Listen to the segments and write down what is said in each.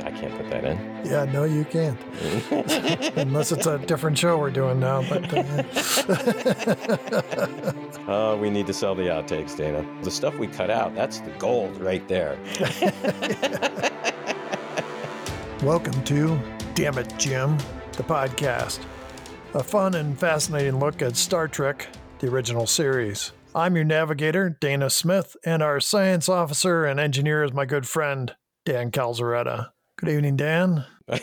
I can't put that in. Yeah, no, you can't. Unless it's a different show we're doing now. But uh, Oh, we need to sell the outtakes, Dana. The stuff we cut out, that's the gold right there. welcome to Damn It, Jim, the podcast. A fun and fascinating look at Star Trek, the original series. I'm your navigator, Dana Smith, and our science officer and engineer is my good friend, Dan Calzaretta. Good evening, Dan.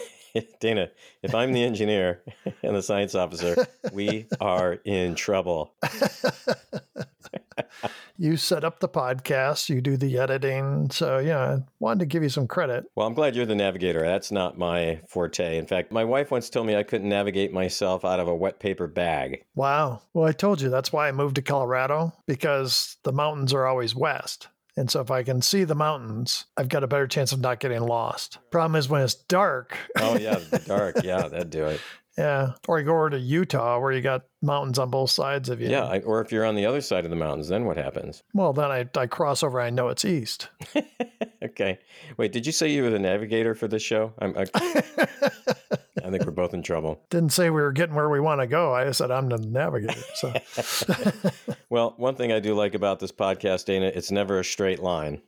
Dana, if I'm the engineer and the science officer, we are in trouble. you set up the podcast, you do the editing. So, yeah, I wanted to give you some credit. Well, I'm glad you're the navigator. That's not my forte. In fact, my wife once told me I couldn't navigate myself out of a wet paper bag. Wow. Well, I told you that's why I moved to Colorado because the mountains are always west. And so if I can see the mountains, I've got a better chance of not getting lost. Problem is when it's dark. Oh yeah, dark. Yeah, that'd do it. Yeah. Or you go over to Utah where you got mountains on both sides of you. Yeah. I, or if you're on the other side of the mountains, then what happens? Well, then I, I cross over. I know it's east. okay. Wait, did you say you were the navigator for this show? I'm, I, I think we're both in trouble. Didn't say we were getting where we want to go. I said I'm the navigator. So, well, one thing I do like about this podcast, Dana, it's never a straight line.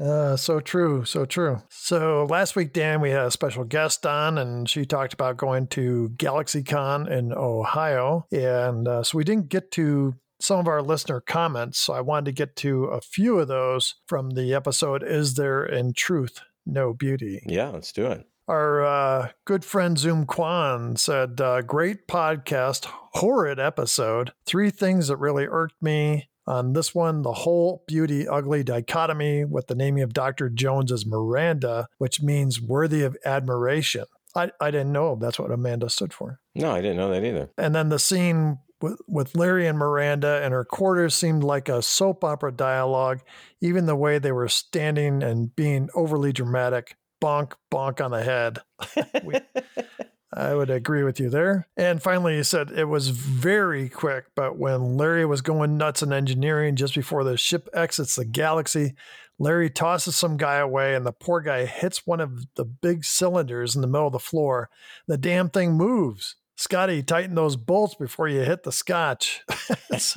Uh, so true, so true. So last week, Dan, we had a special guest on, and she talked about going to GalaxyCon in Ohio, and uh, so we didn't get to some of our listener comments. So I wanted to get to a few of those from the episode. Is there in truth no beauty? Yeah, let's do it. Our uh, good friend Zoom Kwan said, uh, Great podcast, horrid episode. Three things that really irked me. On this one, the whole beauty ugly dichotomy with the naming of Dr. Jones as Miranda, which means worthy of admiration. I, I didn't know that's what Amanda stood for. No, I didn't know that either. And then the scene with, with Larry and Miranda and her quarters seemed like a soap opera dialogue, even the way they were standing and being overly dramatic bonk, bonk on the head. we, I would agree with you there. And finally, he said it was very quick, but when Larry was going nuts in engineering just before the ship exits the galaxy, Larry tosses some guy away, and the poor guy hits one of the big cylinders in the middle of the floor. The damn thing moves. Scotty, tighten those bolts before you hit the scotch. That's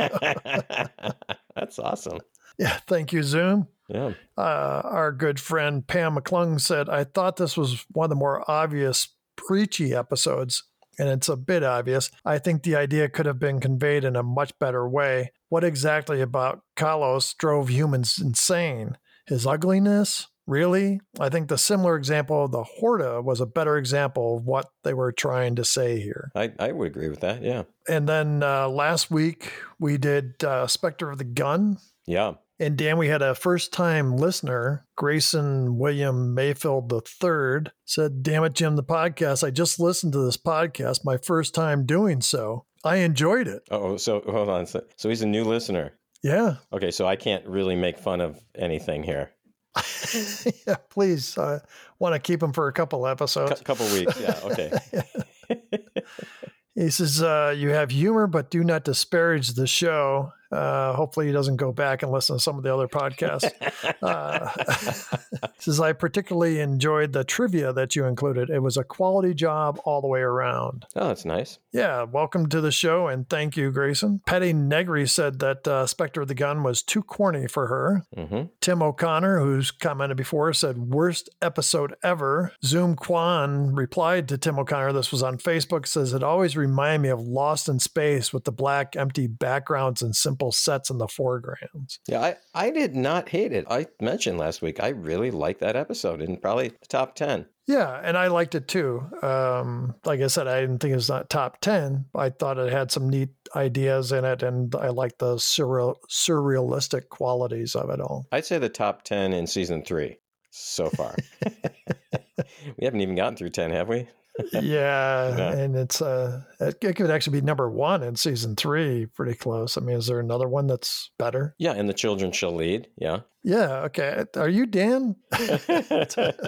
awesome. Yeah, thank you, Zoom. Yeah. Uh, our good friend Pam McClung said, I thought this was one of the more obvious preachy episodes, and it's a bit obvious. I think the idea could have been conveyed in a much better way. What exactly about Kollos drove humans insane? His ugliness? Really? I think the similar example of the Horta was a better example of what they were trying to say here. I, I would agree with that. Yeah. And then uh, last week we did uh, Spectre of the Gun. Yeah. And Dan, we had a first time listener, Grayson William Mayfield III, said, Damn it, Jim, the podcast. I just listened to this podcast, my first time doing so. I enjoyed it. Oh, so hold on. So, so he's a new listener. Yeah. Okay, so I can't really make fun of anything here. yeah, please. I want to keep him for a couple episodes. A couple weeks. Yeah. Okay. he says, uh, You have humor, but do not disparage the show. Uh, hopefully, he doesn't go back and listen to some of the other podcasts. uh, says, I particularly enjoyed the trivia that you included. It was a quality job all the way around. Oh, that's nice. Yeah, welcome to the show and thank you, Grayson. Patty Negri said that uh, Spectre of the Gun was too corny for her. Mm-hmm. Tim O'Connor, who's commented before, said, worst episode ever. Zoom Kwan replied to Tim O'Connor, this was on Facebook, says, it always reminded me of Lost in Space with the black, empty backgrounds and simple sets in the foregrounds. Yeah, I, I did not hate it. I mentioned last week, I really liked that episode and probably the top 10. Yeah, and I liked it too. Um, like I said, I didn't think it was not top 10. I thought it had some neat ideas in it, and I liked the surreal, surrealistic qualities of it all. I'd say the top 10 in season three so far. we haven't even gotten through 10, have we? Yeah, Yeah. and it's uh, it, it could actually be number one in season three, pretty close. I mean, is there another one that's better? Yeah, and the children shall lead. Yeah. Yeah. Okay. Are you Dan?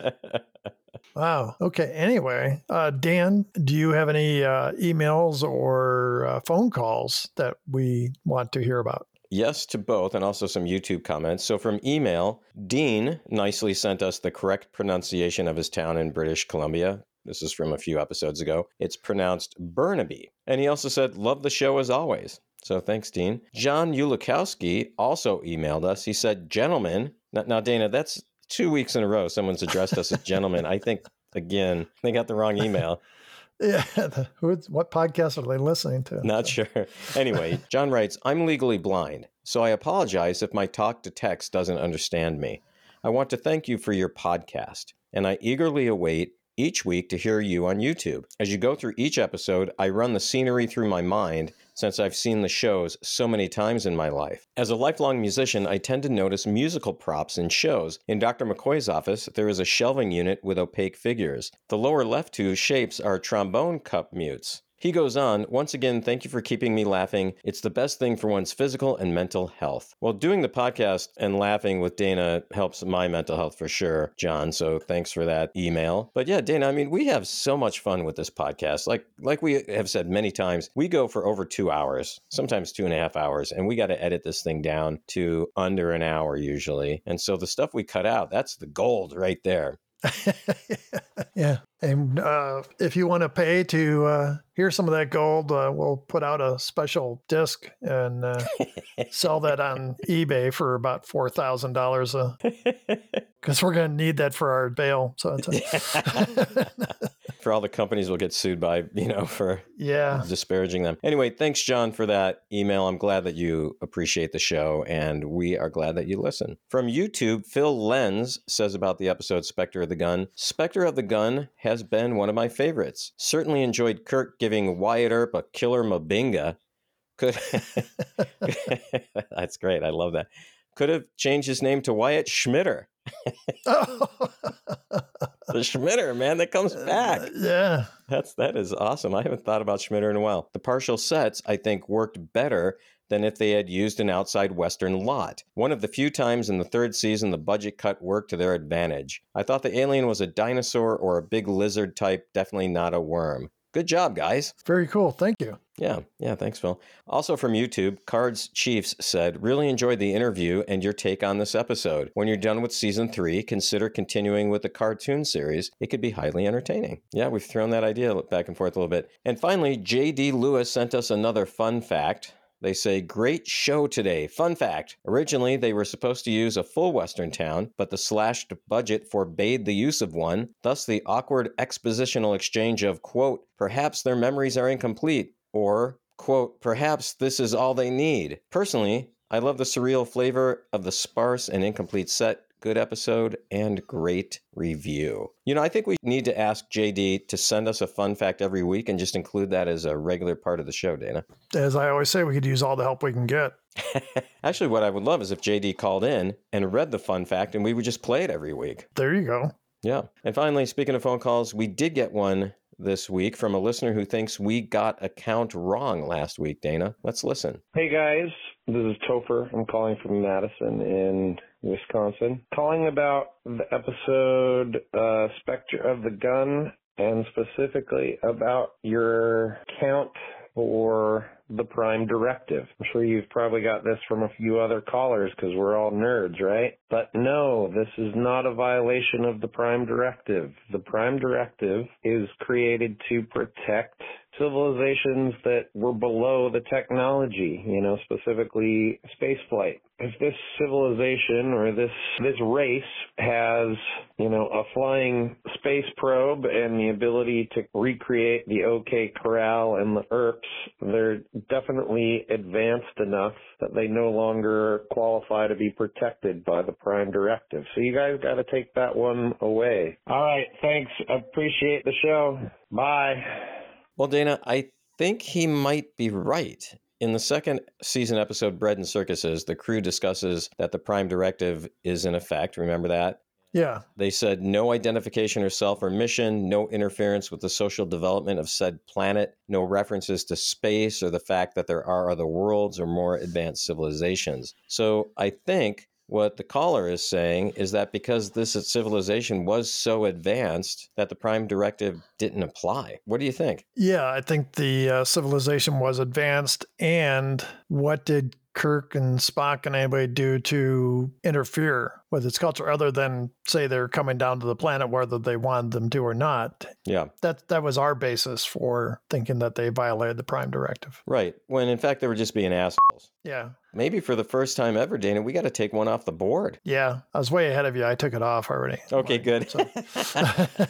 Wow. Okay. Anyway, uh, Dan, do you have any uh, emails or uh, phone calls that we want to hear about? yes to both and also some YouTube comments. So from email, Dean nicely sent us the correct pronunciation of his town in British Columbia. This is from a few episodes ago. It's pronounced Burnaby. And he also said, Love the show as always. So thanks, Dean. John Ulikowski also emailed us. He said, Gentlemen, now, now Dana, that's two weeks in a row someone's addressed us as gentlemen. I think, again, they got the wrong email. Yeah. what podcast are they listening to? Not sure. Anyway, John writes I'm legally blind, so I apologize if my talk to text doesn't understand me. I want to thank you for your podcast, and I eagerly await each week to hear you on YouTube. As you go through each episode, I run the scenery through my mind since I've seen the shows so many times in my life. As a lifelong musician, I tend to notice musical props in shows. In Dr. McCoy's office, there is a shelving unit with opaque figures. The lower left two shapes are trombone cup mutes. He goes on, once again, thank you for keeping me laughing. It's the best thing for one's physical and mental health. Well, doing the podcast and laughing with Dana helps my mental health for sure, John. So thanks for that email. But yeah, Dana, I mean, we have so much fun with this podcast. Like like we have said many times, we go for over two hours, sometimes two and a half hours, and we got to edit this thing down to under an hour usually. And so the stuff we cut out, that's the gold right there. yeah. And uh, if you want to pay to uh, hear some of that gold, uh, we'll put out a special disc and uh, sell that on eBay for about four thousand dollars. Because we're going to need that for our bail. So for all the companies will get sued by you know for yeah disparaging them. Anyway, thanks John for that email. I'm glad that you appreciate the show, and we are glad that you listen. From YouTube, Phil Lenz says about the episode Spectre of the Gun. Spectre of the Gun has been one of my favorites. Certainly enjoyed Kirk giving Wyatt Earp a killer Mabinga. Could that's great. I love that. Could have changed his name to Wyatt Schmitter. the Schmitter, man, that comes back. Uh, yeah. That's that is awesome. I haven't thought about Schmitter in a while. The partial sets, I think, worked better than if they had used an outside Western lot. One of the few times in the third season the budget cut worked to their advantage. I thought the alien was a dinosaur or a big lizard type, definitely not a worm. Good job, guys. Very cool. Thank you. Yeah, yeah, thanks, Phil. Also from YouTube, Cards Chiefs said, Really enjoyed the interview and your take on this episode. When you're done with season three, consider continuing with the cartoon series. It could be highly entertaining. Yeah, we've thrown that idea back and forth a little bit. And finally, JD Lewis sent us another fun fact. They say, Great show today. Fun fact originally, they were supposed to use a full Western town, but the slashed budget forbade the use of one. Thus, the awkward expositional exchange of, quote, perhaps their memories are incomplete, or, quote, perhaps this is all they need. Personally, I love the surreal flavor of the sparse and incomplete set good episode, and great review. You know, I think we need to ask JD to send us a fun fact every week and just include that as a regular part of the show, Dana. As I always say, we could use all the help we can get. Actually, what I would love is if JD called in and read the fun fact and we would just play it every week. There you go. Yeah. And finally, speaking of phone calls, we did get one this week from a listener who thinks we got a count wrong last week, Dana. Let's listen. Hey guys, this is Topher. I'm calling from Madison in Wisconsin. Calling about the episode uh, Spectre of the Gun and specifically about your count for the prime directive. I'm sure you've probably got this from a few other callers because we're all nerds, right? But no, this is not a violation of the prime directive. The prime directive is created to protect civilizations that were below the technology, you know, specifically space flight. If this civilization or this this race has, you know, a flying space probe and the ability to recreate the OK Corral and the Earps, they're definitely advanced enough that they no longer qualify to be protected by the prime directive. So you guys got to take that one away. All right, thanks. Appreciate the show. Bye. Well, Dana, I think he might be right. In the second season episode, Bread and Circuses, the crew discusses that the Prime Directive is in effect. Remember that? Yeah. They said no identification or self or mission, no interference with the social development of said planet, no references to space or the fact that there are other worlds or more advanced civilizations. So I think what the caller is saying is that because this civilization was so advanced that the prime directive didn't apply. What do you think? Yeah, I think the uh, civilization was advanced. And what did Kirk and Spock and anybody do to interfere with its culture other than say they're coming down to the planet whether they wanted them to or not. Yeah. That that was our basis for thinking that they violated the Prime Directive. Right. When in fact they were just being assholes. Yeah. Maybe for the first time ever, Dana, we got to take one off the board. Yeah. I was way ahead of you. I took it off already. Okay, Mine, good. so-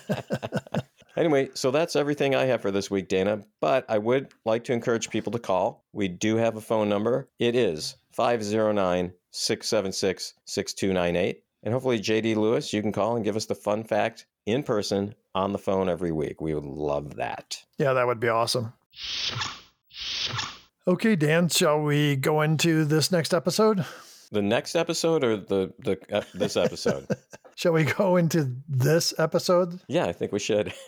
Anyway, so that's everything I have for this week, Dana. But I would like to encourage people to call. We do have a phone number. It is 509 676 6298. And hopefully, JD Lewis, you can call and give us the fun fact in person on the phone every week. We would love that. yeah, that would be awesome. Okay, Dan, shall we go into this next episode? The next episode or the, the uh, this episode? Shall we go into this episode? yeah, I think we should.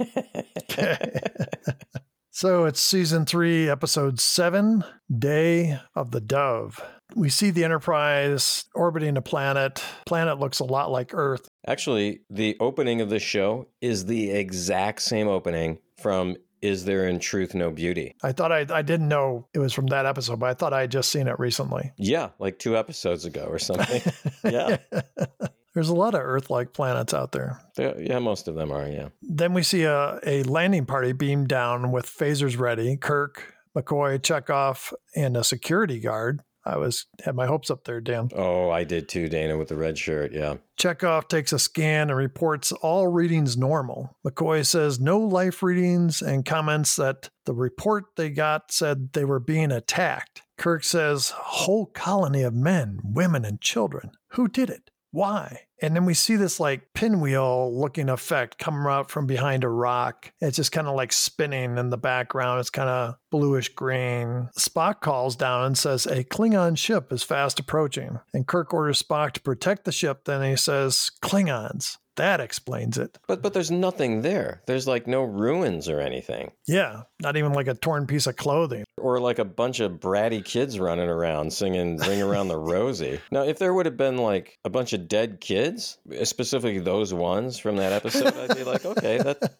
So it's season three, episode seven, Day of the Dove. We see the Enterprise orbiting a planet. Planet looks a lot like Earth. Actually, the opening of this show is the exact same opening from Is There in Truth No Beauty? I thought I, I didn't know it was from that episode, but I thought I had just seen it recently. Yeah, like two episodes ago or something. yeah. There's a lot of Earth like planets out there. Yeah, yeah, most of them are, yeah. Then we see a, a landing party beam down with phasers ready. Kirk, McCoy, Chekov, and a security guard. I was had my hopes up there, Dan. Oh, I did too, Dana, with the red shirt. Yeah. Chekov takes a scan and reports all readings normal. McCoy says no life readings and comments that the report they got said they were being attacked. Kirk says, whole colony of men, women, and children. Who did it? Why? And then we see this like pinwheel looking effect come out from behind a rock. It's just kind of like spinning in the background. It's kind of bluish green. Spock calls down and says a Klingon ship is fast approaching. And Kirk orders Spock to protect the ship. Then he says, Klingons. That explains it. But but there's nothing there. There's like no ruins or anything. Yeah, not even like a torn piece of clothing. Or like a bunch of bratty kids running around singing Ring Around the Rosie. Now, if there would have been like a bunch of dead kids, specifically those ones from that episode, I'd be like, okay, that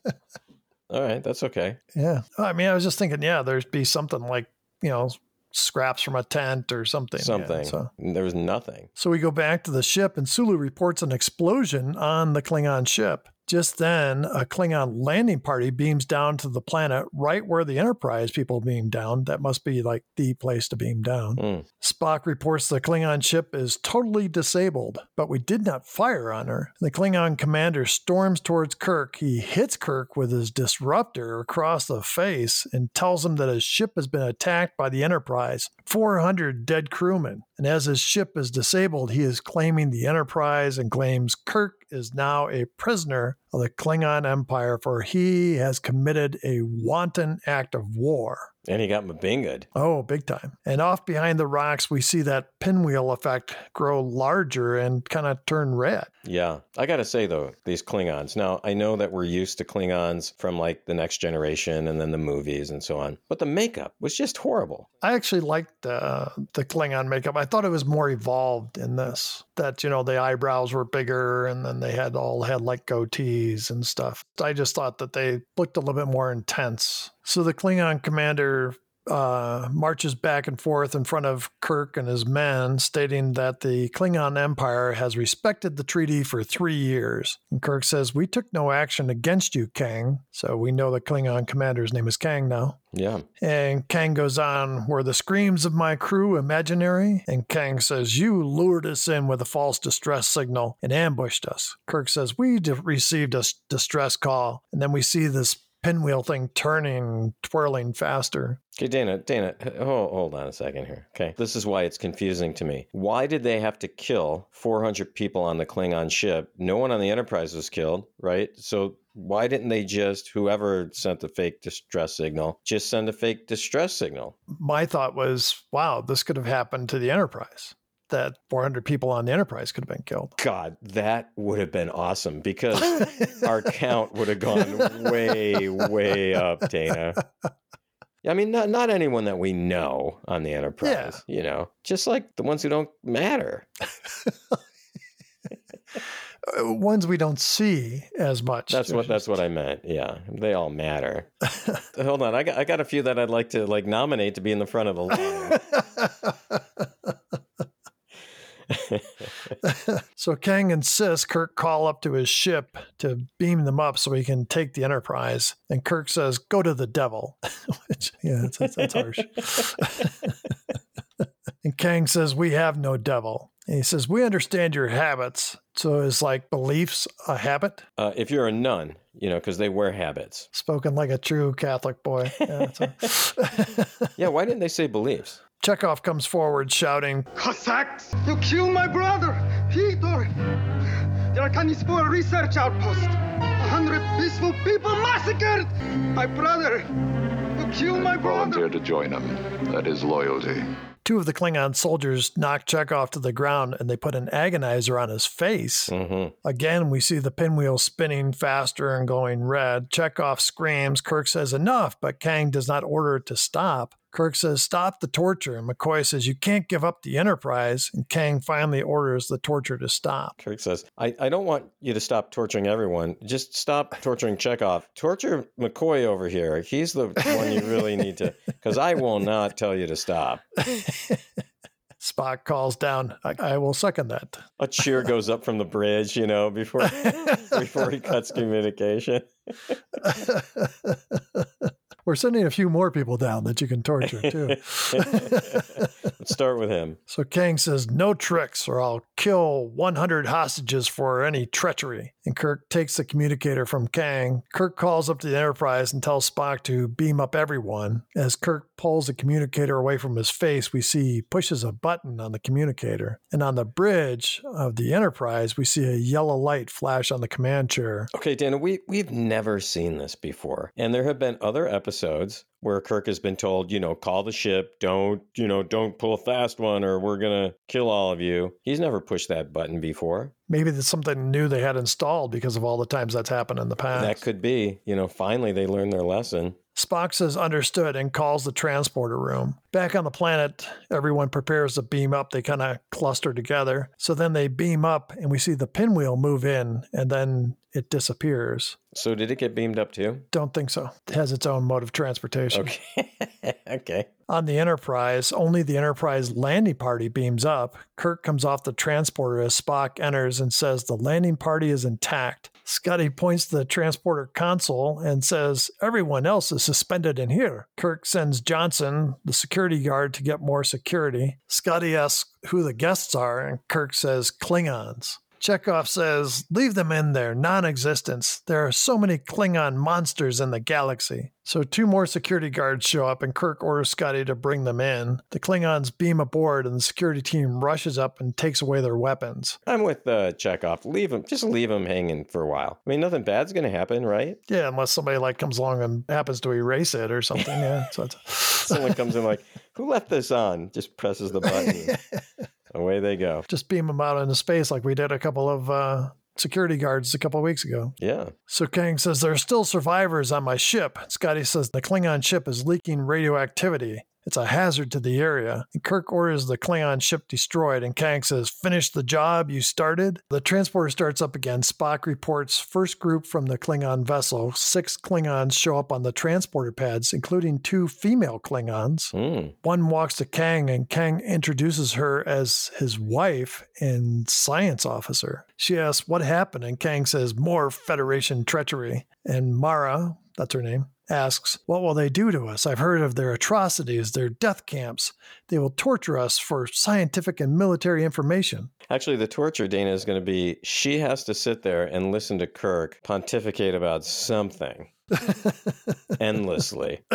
all right, that's okay. Yeah. I mean, I was just thinking, yeah, there'd be something like, you know, scraps from a tent or something. Yeah, Something. so. There was nothing. So we go back to the ship, and Sulu reports an explosion on the Klingon ship. Just then, a Klingon landing party beams down to the planet right where the Enterprise people beam down. That must be like the place to beam down. Hmm. Spock reports the Klingon ship is totally disabled, but we did not fire on her. The Klingon commander storms towards Kirk. He hits Kirk with his disruptor across the face and tells him that his ship has been attacked by the Enterprise. 400 dead crewmen. And as his ship is disabled, he is claiming the Enterprise and claims Kirk is now a prisoner of the Klingon Empire, for he has committed a wanton act of war. And he got Mabingud. Oh, big time. And off behind the rocks, we see that pinwheel effect grow larger and kind of turn red. Yeah. I got to say, though, these Klingons. Now, I know that we're used to Klingons from like the next generation and then the movies and so on, but the makeup was just horrible. I actually liked uh, the Klingon makeup. I thought it was more evolved in this. That, you know, the eyebrows were bigger and then they had all had like goatees and stuff. I just thought that they looked a little bit more intense. So the Klingon commander uh, marches back and forth in front of Kirk and his men, stating that the Klingon Empire has respected the treaty for three years. And Kirk says, We took no action against you, Kang. So we know the Klingon commander's name is Kang now. Yeah. And Kang goes on, Were the screams of my crew imaginary? And Kang says, You lured us in with a false distress signal and ambushed us. Kirk says, We d- received a distress call. And then we see this pinwheel thing turning, twirling faster. Okay, Dana, Dana, hold, hold on a second here. Okay. This is why it's confusing to me. Why did they have to kill 400 people on the Klingon ship? No one on the Enterprise was killed, right? So why didn't they just, whoever sent the fake distress signal, just send a fake distress signal? My thought was, wow, this could have happened to the Enterprise. That 400 people on the Enterprise could have been killed. God, that would have been awesome because our count would have gone way, way up, Dana. I mean, not not anyone that we know on the Enterprise, you know, just like the ones who don't matter. Ones we don't see as much. That's what that's what I meant. Yeah, they all matter. Hold on, I got I got a few that I'd like to like nominate to be in the front of the line. so Kang insists Kirk call up to his ship to beam them up so he can take the Enterprise. And Kirk says, "Go to the devil." Which, yeah, that's, that's, that's harsh. and Kang says, "We have no devil." And he says, "We understand your habits." So is like beliefs a habit? Uh, if you're a nun, you know, because they wear habits. Spoken like a true Catholic boy. Yeah, yeah why didn't they say beliefs? Chekov comes forward shouting, Cossacks! You killed my brother, Peter! The Archanis IV research outpost! A hundred peaceful people massacred! My brother! You killed my brother! Volunteer to join him. That is loyalty. Two of the Klingon soldiers knock Chekov to the ground and they put an agonizer on his face. Mm-hmm. Again, we see the pinwheel spinning faster and going red. Chekov screams. Kirk says enough, but Kang does not order it to stop. Kirk says, Stop the torture. And McCoy says, You can't give up the Enterprise. And Kang finally orders the torture to stop. Kirk says, I, I don't want you to stop torturing everyone. Just stop torturing Chekov. Torture McCoy over here. He's the one you really need to, because I will not tell you to stop. Spock calls down, I, I, will second that. A cheer goes up from the bridge, you know, before before he cuts communication. We're sending a few more people down that you can torture too. Let's start with him. So Kang says, No tricks, or I'll kill 100 hostages for any treachery. And Kirk takes the communicator from Kang. Kirk calls up the Enterprise and tells Spock to beam up everyone. As Kirk pulls the communicator away from his face, we see he pushes a button on the communicator. And on the bridge of the Enterprise, we see a yellow light flash on the command chair. Okay, Dana, we, we've never seen this before. And there have been other episodes episodes where Kirk has been told, you know, call the ship, don't, you know, don't pull a fast one or we're going to kill all of you. He's never pushed that button before. Maybe that's something new they had installed because of all the times that's happened in the past. That could be. You know, finally they learned their lesson. Spock says understood and calls the transporter room. Back on the planet, everyone prepares to beam up. They kind of cluster together. So then they beam up and we see the pinwheel move in and then it disappears. So did it get beamed up too? Don't think so. It has its own mode of transportation. Okay. okay. On the Enterprise, only the Enterprise landing party beams up. Kirk comes off the transporter as Spock enters and says the landing party is intact. Scotty points to the transporter console and says, Everyone else is suspended in here. Kirk sends Johnson, the security guard, to get more security. Scotty asks who the guests are, and Kirk says, Klingons. Chekov says, Leave them in there, non existence. There are so many Klingon monsters in the galaxy. So, two more security guards show up, and Kirk orders Scotty to bring them in. The Klingons beam aboard, and the security team rushes up and takes away their weapons. I'm with uh, Chekov. Leave them, just leave them hanging for a while. I mean, nothing bad's going to happen, right? Yeah, unless somebody like comes along and happens to erase it or something. Yeah. So Someone comes in like, who left this on? Just presses the button. Away they go. Just beam them out into space like we did a couple of uh, security guards a couple of weeks ago. Yeah. So Kang says, There are still survivors on my ship. Scotty says, The Klingon ship is leaking radioactivity. It's a hazard to the area. And Kirk orders the Klingon ship destroyed, and Kang says, Finish the job you started. The transporter starts up again. Spock reports first group from the Klingon vessel. Six Klingons show up on the transporter pads, including two female Klingons. Mm. One walks to Kang, and Kang introduces her as his wife and science officer. She asks, What happened? And Kang says, More Federation treachery. And Mara, that's her name, asks, What will they do to us? I've heard of their atrocities, their death camps. They will torture us for scientific and military information. Actually, the torture, Dana, is going to be she has to sit there and listen to Kirk pontificate about something endlessly.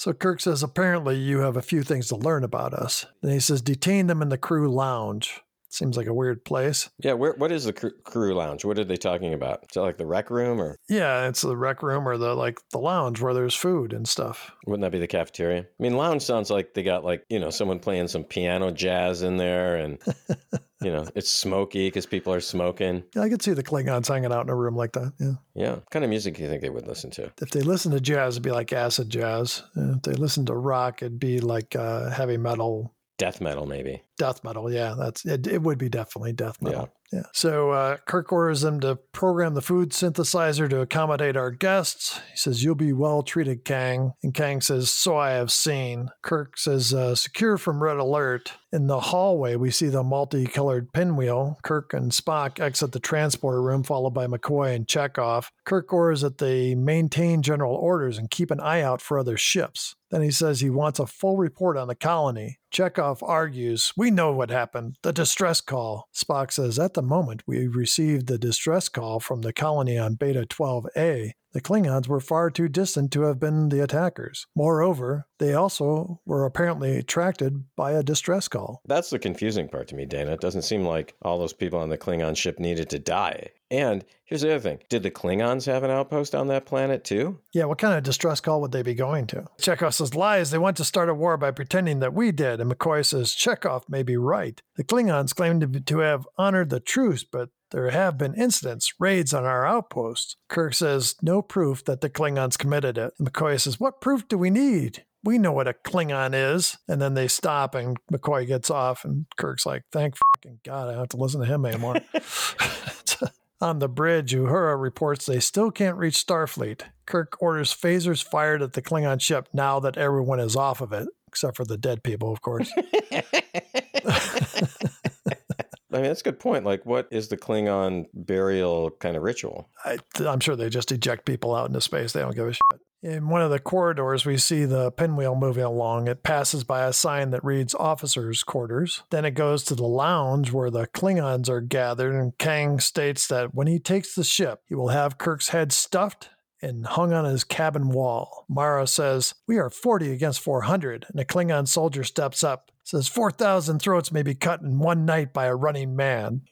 So Kirk says, apparently you have a few things to learn about us. Then he says, detain them in the crew lounge. Seems like a weird place. Yeah, where, what is the crew lounge? What are they talking about? Is that like the rec room or? Yeah, it's the rec room or the like the lounge where there's food and stuff. Wouldn't that be the cafeteria? I mean, lounge sounds like they got like you know someone playing some piano jazz in there, and you know it's smoky because people are smoking. Yeah, I could see the Klingons hanging out in a room like that. Yeah. Yeah. What kind of music do you think they would listen to? If they listen to jazz, it'd be like acid jazz. If they listen to rock, it'd be like uh, heavy metal Death metal, maybe. Death metal. Yeah, that's it. It would be definitely death metal. Yeah. So uh, Kirk orders them to program the food synthesizer to accommodate our guests. He says, You'll be well treated, Kang. And Kang says, So I have seen. Kirk says, uh, Secure from red alert. In the hallway, we see the multicolored pinwheel. Kirk and Spock exit the transporter room, followed by McCoy and Chekov. Kirk orders that they maintain general orders and keep an eye out for other ships. Then he says he wants a full report on the colony. Chekov argues, We know what happened. The distress call. Spock says, At the moment, we received the distress call from the colony on Beta 12A. The Klingons were far too distant to have been the attackers. Moreover, they also were apparently attracted by a distress call. That's the confusing part to me, Dana. It doesn't seem like all those people on the Klingon ship needed to die. And here's the other thing did the Klingons have an outpost on that planet too? Yeah, what kind of distress call would they be going to? Chekov says, lies. They want to start a war by pretending that we did. And McCoy says, Chekov may be right. The Klingons claim to, to have honored the truce, but there have been incidents, raids on our outposts. Kirk says, no proof that the Klingons committed it. And McCoy says, what proof do we need? We know what a Klingon is. And then they stop and McCoy gets off and Kirk's like, thank fucking God, I don't have to listen to him anymore. On the bridge, Uhura reports they still can't reach Starfleet. Kirk orders phasers fired at the Klingon ship now that everyone is off of it, except for the dead people, of course. I mean, that's a good point. Like, what is the Klingon burial kind of ritual? I, I'm sure they just eject people out into space. They don't give a shit. In one of the corridors, we see the pinwheel moving along. It passes by a sign that reads officers' quarters. Then it goes to the lounge where the Klingons are gathered, and Kang states that when he takes the ship, he will have Kirk's head stuffed and hung on his cabin wall. Mara says, We are 40 against 400. And a Klingon soldier steps up, says, 4,000 throats may be cut in one night by a running man.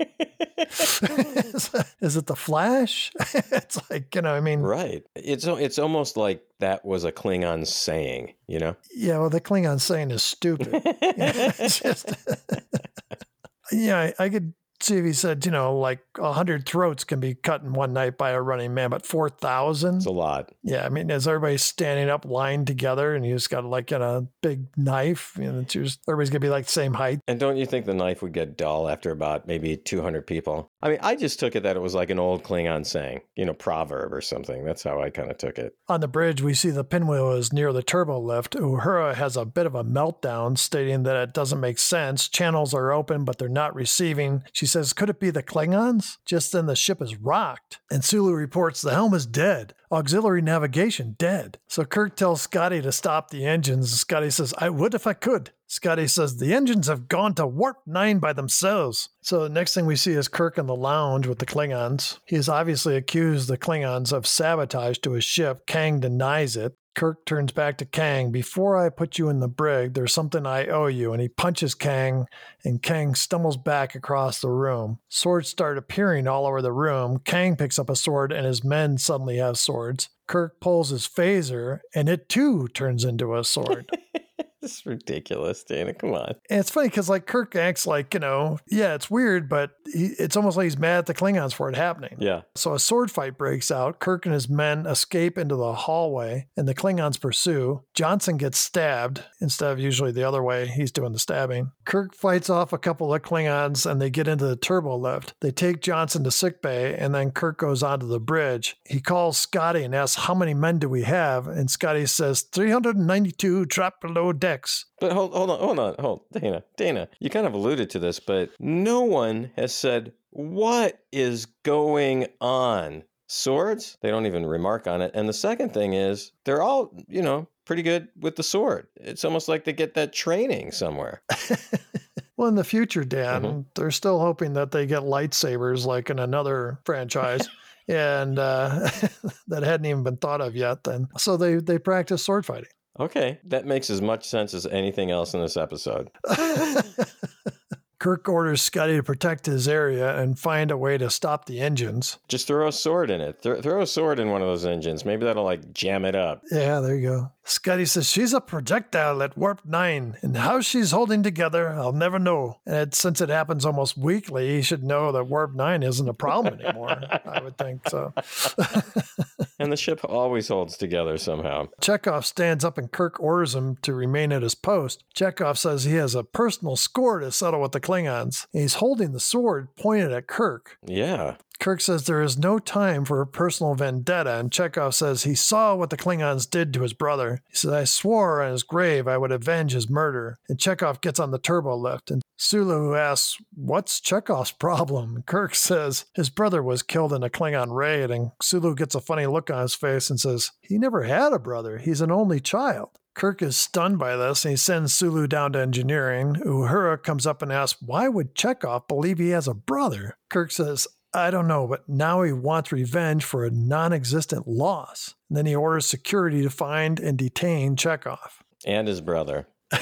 is, is it the Flash? it's like, you know, I mean, Right. It's it's almost like that was a Klingon saying, you know? yeah, well, the Klingon saying is stupid. Yeah, it's just, yeah, I, I could see if he said, you know, like a hundred throats can be cut in one night by a running man, but four thousand. It's a lot. Yeah, I mean, as everybody's standing up, lined together, and you just got like in a big knife, you know, it's just everybody's gonna be like the same height. And don't you think the knife would get dull after about maybe 200 people? I mean, I just took it that it was like an old Klingon saying, you know, proverb or something. That's how I kind of took it. On the bridge, we see the pinwheel is near the turbo lift. Uhura has a bit of a meltdown, stating that it doesn't make sense. Channels are open, but they're not receiving. She says, Could it be the Klingons? Just then, the ship is rocked. And Sulu reports the helm is dead. Auxiliary navigation dead. So Kirk tells Scotty to stop the engines. Scotty says, I would if I could. Scotty says the engines have gone to warp nine by themselves. So the next thing we see is Kirk in the lounge with the Klingons. He has obviously accused the Klingons of sabotage to his ship. Kang denies it. Kirk turns back to Kang. Before I put you in the brig, there's something I owe you. And he punches Kang, and Kang stumbles back across the room. Swords start appearing all over the room. Kang picks up a sword, and his men suddenly have swords. Kirk pulls his phaser, and it too turns into a sword. This is ridiculous, Dana. Come on. And it's funny because like Kirk acts like you know, yeah, it's weird, but he, it's almost like he's mad at the Klingons for it happening. Yeah. So a sword fight breaks out. Kirk and his men escape into the hallway, and the Klingons pursue. Johnson gets stabbed instead of usually the other way. He's doing the stabbing. Kirk fights off a couple of Klingons, and they get into the turbo lift. They take Johnson to sickbay, and then Kirk goes onto the bridge. He calls Scotty and asks, "How many men do we have?" And Scotty says, "392 trapped below decks." But hold, hold on, hold on, hold, Dana, Dana. You kind of alluded to this, but no one has said what is going on. Swords? They don't even remark on it. And the second thing is, they're all, you know, pretty good with the sword. It's almost like they get that training somewhere. Well, in the future, Dan, Mhm. they're still hoping that they get lightsabers like in another franchise. And uh, that hadn't even been thought of yet. Then, so they they practice sword fighting. Okay, that makes as much sense as anything else in this episode. Kirk orders Scotty to protect his area and find a way to stop the engines. Just throw a sword in it. Throw, throw a sword in one of those engines. Maybe that'll like jam it up. Yeah, there you go. Scotty says she's a projectile at warp nine, and how she's holding together, I'll never know. And it, since it happens almost weekly, he should know that warp nine isn't a problem anymore. I would think so. and the ship always holds together somehow. Chekov stands up and Kirk orders him to remain at his post. Chekov says he has a personal score to settle with the Klingons. He's holding the sword pointed at Kirk. Yeah. Kirk says there is no time for a personal vendetta, and Chekov says he saw what the Klingons did to his brother. He says, I swore on his grave I would avenge his murder. And Chekov gets on the turbo lift, and Sulu asks, What's Chekov's problem? Kirk says his brother was killed in a Klingon raid, and Sulu gets a funny look on his face and says, He never had a brother. He's an only child. Kirk is stunned by this and he sends Sulu down to engineering. Uhura comes up and asks, Why would Chekov believe he has a brother? Kirk says, I don't know, but now he wants revenge for a non existent loss. And then he orders security to find and detain Chekov. And his brother.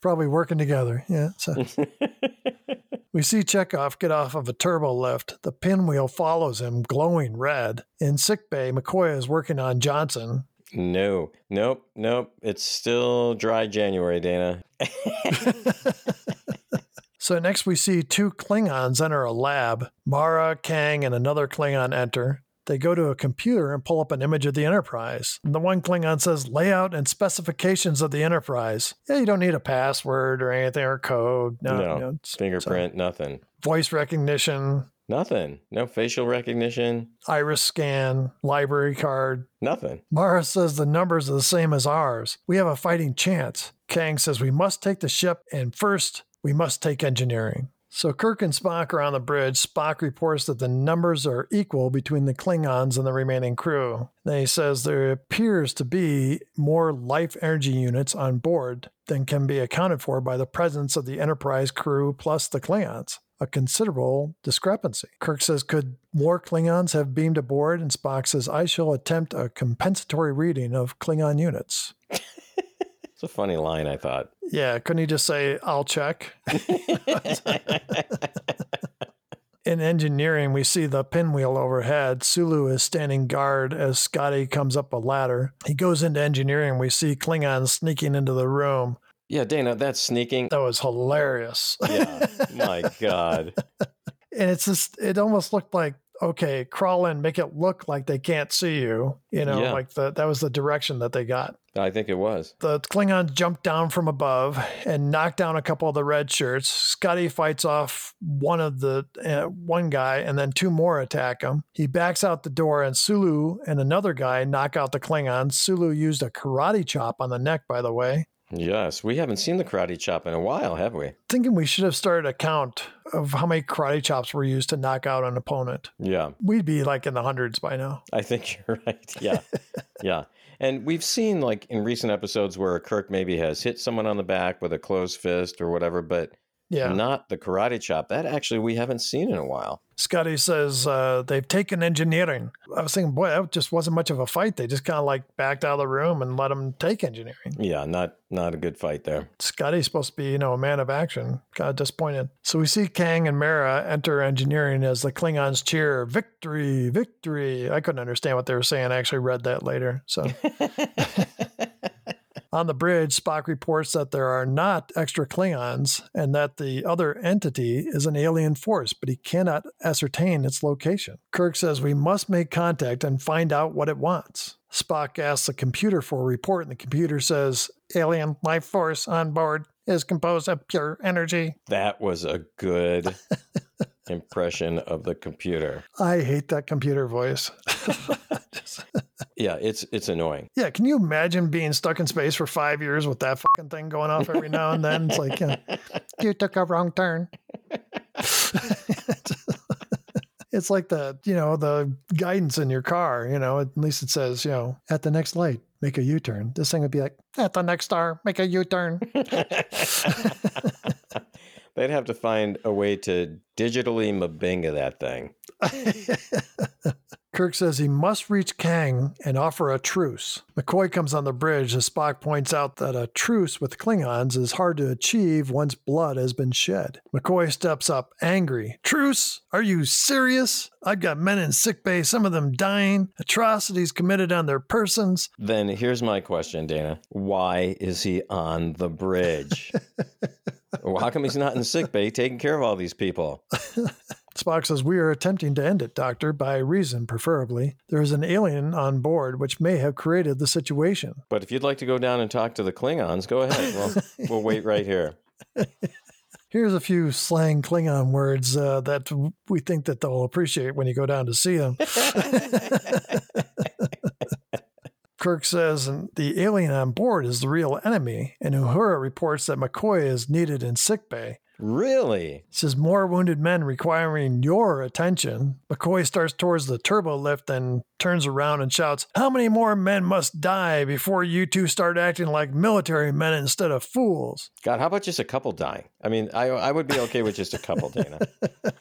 Probably working together. Yeah. So. we see Chekov get off of a turbo lift. The pinwheel follows him, glowing red. In sickbay, McCoy is working on Johnson. No, nope, nope. It's still dry January, Dana. So next we see two Klingons enter a lab. Mara, Kang, and another Klingon enter. They go to a computer and pull up an image of the Enterprise. And the one Klingon says, layout and specifications of the Enterprise. Yeah, you don't need a password or anything or code. No, No. you know, Fingerprint, nothing. voice recognition, Nothing. No facial recognition. iris scan, library card. Nothing. Mara says the numbers are the same as ours. We have a fighting chance. Kang says we must take the ship, and first, we must take engineering. So Kirk and Spock are on the bridge. Spock reports that the numbers are equal between the Klingons and the remaining crew. Then he says there appears to be more life energy units on board than can be accounted for by the presence of the Enterprise crew plus the Klingons. A considerable discrepancy. Kirk says, Could more Klingons have beamed aboard? And Spock says, I shall attempt a compensatory reading of Klingon units. A funny line, I thought. Yeah, couldn't he just say, I'll check? In engineering, we see the pinwheel overhead. Sulu is standing guard as Scotty comes up a ladder. He goes into engineering. We see Klingons sneaking into the room. yeah, Dana, that's sneaking. That was hilarious. Yeah, my God. and it's just, it almost looked like, okay, crawl in, make it look like they can't see you. You know, Yeah. like the, that was the direction that they got. I think it was. The Klingons jump down from above and knock down a couple of the red shirts. Scotty fights off one of the uh, one guy, and then two more attack him. He backs out the door, and Sulu and another guy knock out the Klingons. Sulu used a karate chop on the neck, by the way. Yes, we haven't seen the karate chop in a while, have we? Thinking we should have started a count of how many karate chops were used to knock out an opponent. Yeah, We'd be like in the hundreds by now. I think you're right. Yeah, yeah. And we've seen like in recent episodes where Kirk maybe has hit someone on the back with a closed fist or whatever, but Yeah. not the karate chop. That actually we haven't seen in a while. Scotty says uh, they've taken engineering. I was thinking, boy, that just wasn't much of a fight. They just kind of like backed out of the room and let them take engineering. Yeah, not not a good fight there. Scotty's supposed to be, you know, a man of action. Kind of disappointed. So we see Kang and Mara enter engineering as the Klingons cheer, victory, victory. I couldn't understand what they were saying. I actually read that later. So on the bridge, Spock reports that there are not extra Klingons and that the other entity is an alien force, but he cannot ascertain its location. Kirk says we must make contact and find out what it wants. Spock asks the computer for a report, and the computer says alien life force on board is composed of pure energy. That was a good impression of the computer. I hate that computer voice. Yeah, it's it's annoying. yeah, can you imagine being stuck in space for five years with that fucking thing going off every now and then? It's like, uh, you took a wrong turn. it's like the, you know, the guidance in your car, you know, at least it says, you know, at the next light, make a U turn. This thing would be like, at the next star, make a U turn. They'd have to find a way to digitally mabinga that thing. Kirk says he must reach Kang and offer a truce. McCoy comes on the bridge as Spock points out that a truce with Klingons is hard to achieve once blood has been shed. McCoy steps up, angry. Truce? Are you serious? I've got men in sickbay, some of them dying, atrocities committed on their persons. Then here's my question, Dana. Why is he on the bridge? Well, how come he's not in the sick bay taking care of all these people? Spock says, We are attempting to end it, Doctor, by reason, preferably. There is an alien on board which may have created the situation. But if you'd like to go down and talk to the Klingons, go ahead. Well, we'll wait right here. Here's a few slang Klingon words uh, that we think that they'll appreciate when you go down to see them. Kirk says and the alien on board is the real enemy, and Uhura reports that McCoy is needed in sickbay. Really? says more wounded men requiring your attention. McCoy starts towards the turbo lift and turns around and shouts, How many more men must die before you two start acting like military men instead of fools? God, how about just a couple dying? I mean, I, I would be okay with just a couple, Dana.